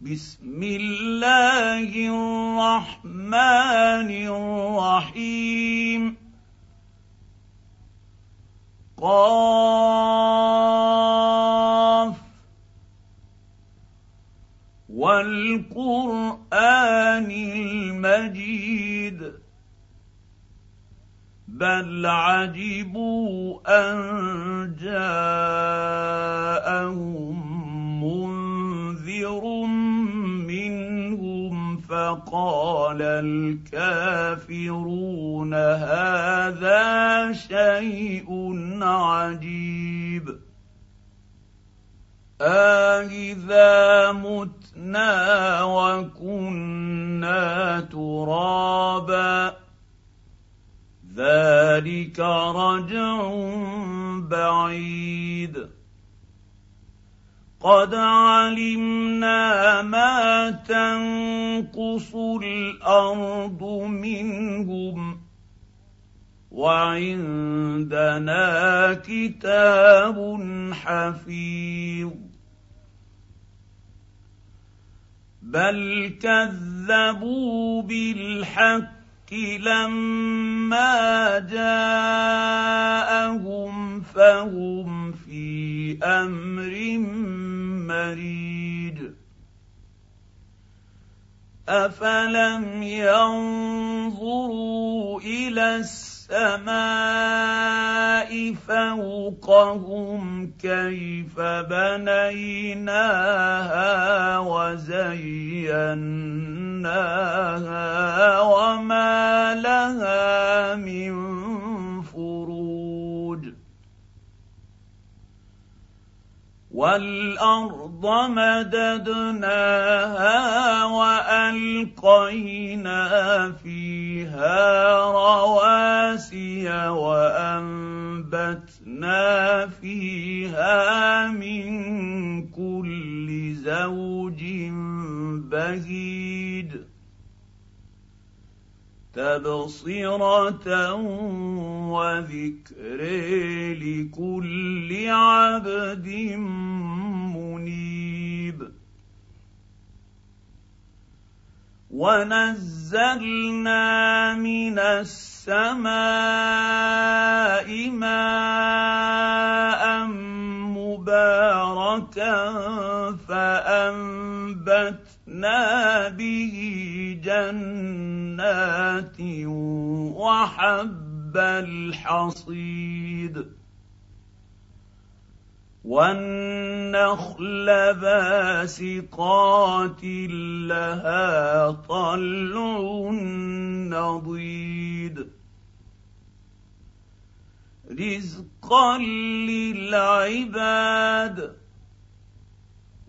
بسم الله الرحمن الرحيم. قاف. والقرآن المجيد. بل عجبوا أن جاءهم فقال الكافرون هذا شيء عجيب. أإذا متنا وكنا ترابا ذلك رجع بعيد. قد علمنا ما تنقص الأرض منهم وعندنا كتاب حفيظ بل كذبوا بالحق لما جاءهم فهم في أمر مريج افلم ينظروا إلى السماء فوقهم كيف بنيناها وزيناها وما لها من والارض مددناها والقينا فيها رواسي وانبتنا فيها من كل زوج بهيد تبصرة وذكر لكل عبد منيب. ونزلنا من السماء ماء مباركا فانبتنا به جنات وحب الحصيد والنخل باسقات لها طلع نضيد. رزقا للعباد.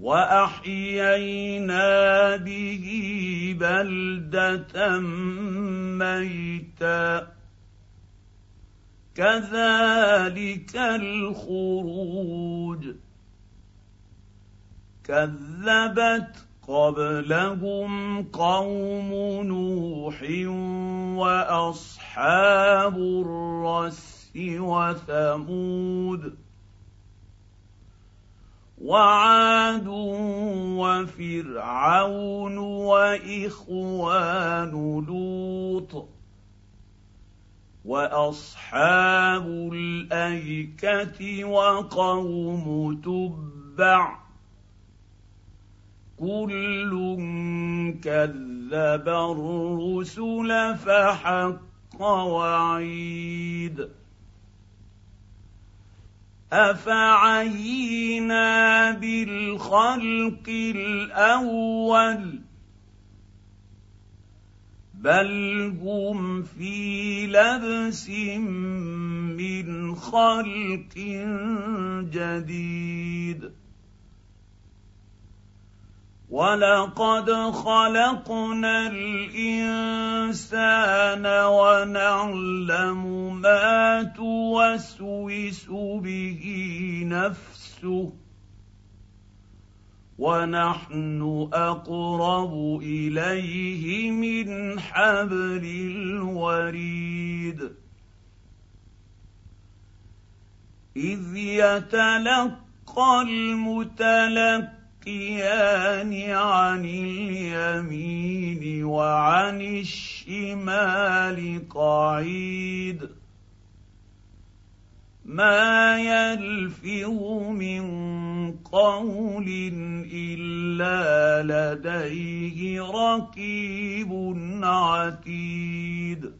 وأحيينا به بلدة ميتا. كذلك الخروج. كذبت قبلهم قوم نوح وأصحاب الرس وثمود. وعاد وفرعون وإخوان لوط وأصحاب الأيكة وقوم تبع كل كذب الرسل فحق وعيد أفعينا بالخلق الأول بل هم في لبس من خلق جديد. ولقد خلقنا الانسان ونعلم ما توسوس به نفسه ونحن اقرب اليه من حبل الوريد اذ يتلقى المتلقى يستلقيان عن اليمين وعن الشمال قعيد. ما يلفظ من قول إلا لديه رقيب عتيد.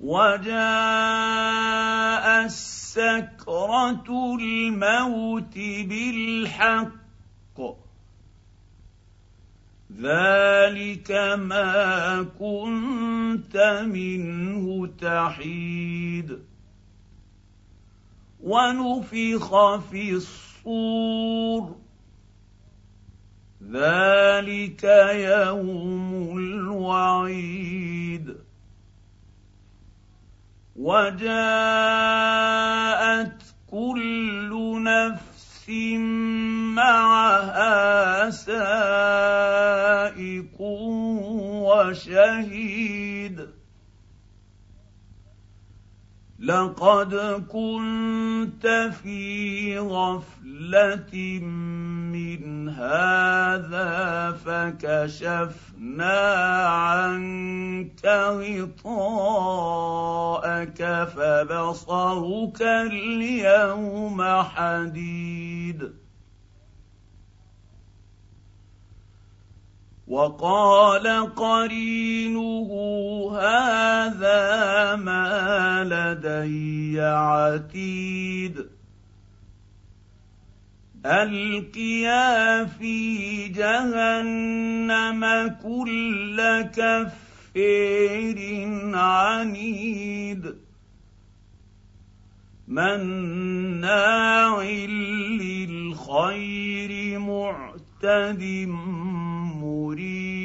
وجاء السكره الموت بالحق. ذلك ما كنت منه تحيد. ونفخ في الصور. ذلك يوم الوعيد. وجاءت كل نفس معها سائق وشهيد. لقد كنت في غفلة من هذا فكشفنا عنك غطاءك فبصرك اليوم حديد. وقال قرينه هذا ما لدي عتيد. ألقيا في جهنم كل كفير عنيد. مناع للخير معتد مريب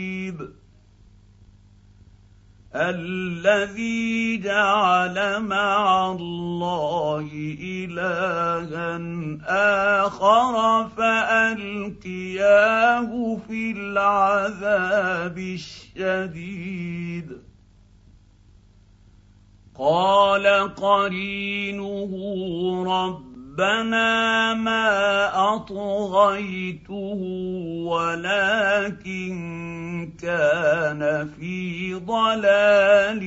الذي جعل مع الله إلها آخر فألقياه في العذاب الشديد. قال قرينه رب ربنا ما أطغيته ولكن كان في ضلال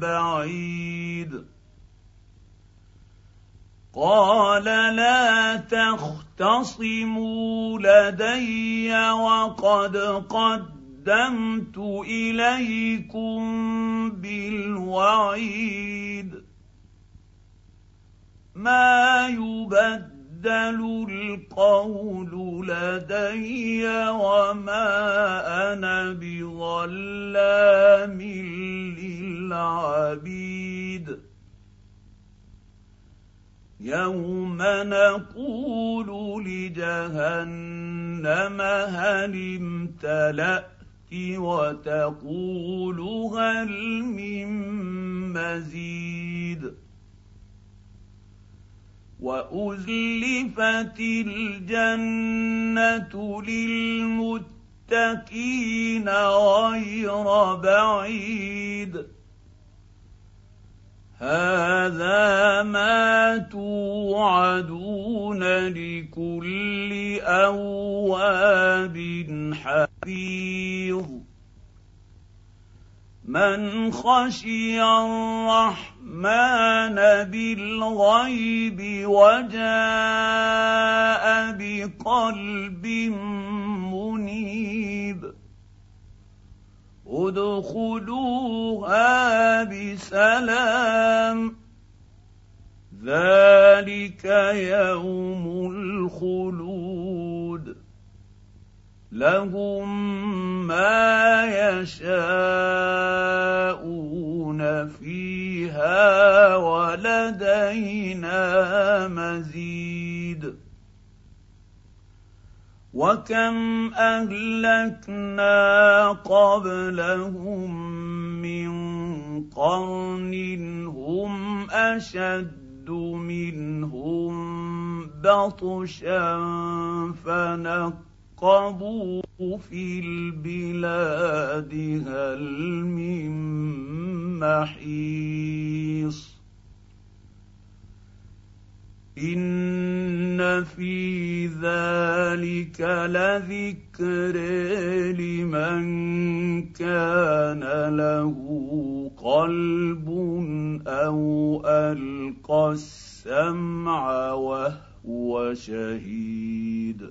بعيد. قال لا تختصموا لدي وقد قدمت إليكم بالوعيد. ما يبدل القول لدي وما أنا بظلام للعبيد. يوم نقول لجهنم هل امتلأت وتقول هل من مزيد. وأزلفت الجنة للمتقين غير بعيد. هذا ما توعدون لكل أواب حفيظ. من خشي الرحمن بالغيب وجاء بقلب منيب. ادخلوها بسلام. ذلك يوم الخلود. لهم ما يشاءون فيها ولدينا مزيد. وكم أهلكنا قبلهم من قرن هم أشد منهم بطشا فنقوا فارقبوا في البلاد هل من محيص إن في ذلك لذكر لمن كان له قلب أو ألقى السمع وهو شهيد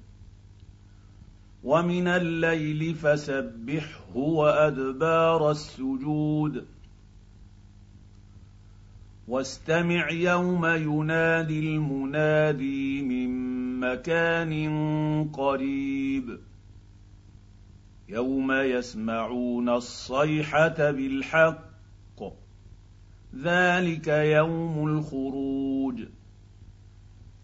ومن الليل فسبحه وأدبار السجود. واستمع يوم ينادي المنادي من مكان قريب. يوم يسمعون الصيحة بالحق. ذلك يوم الخروج.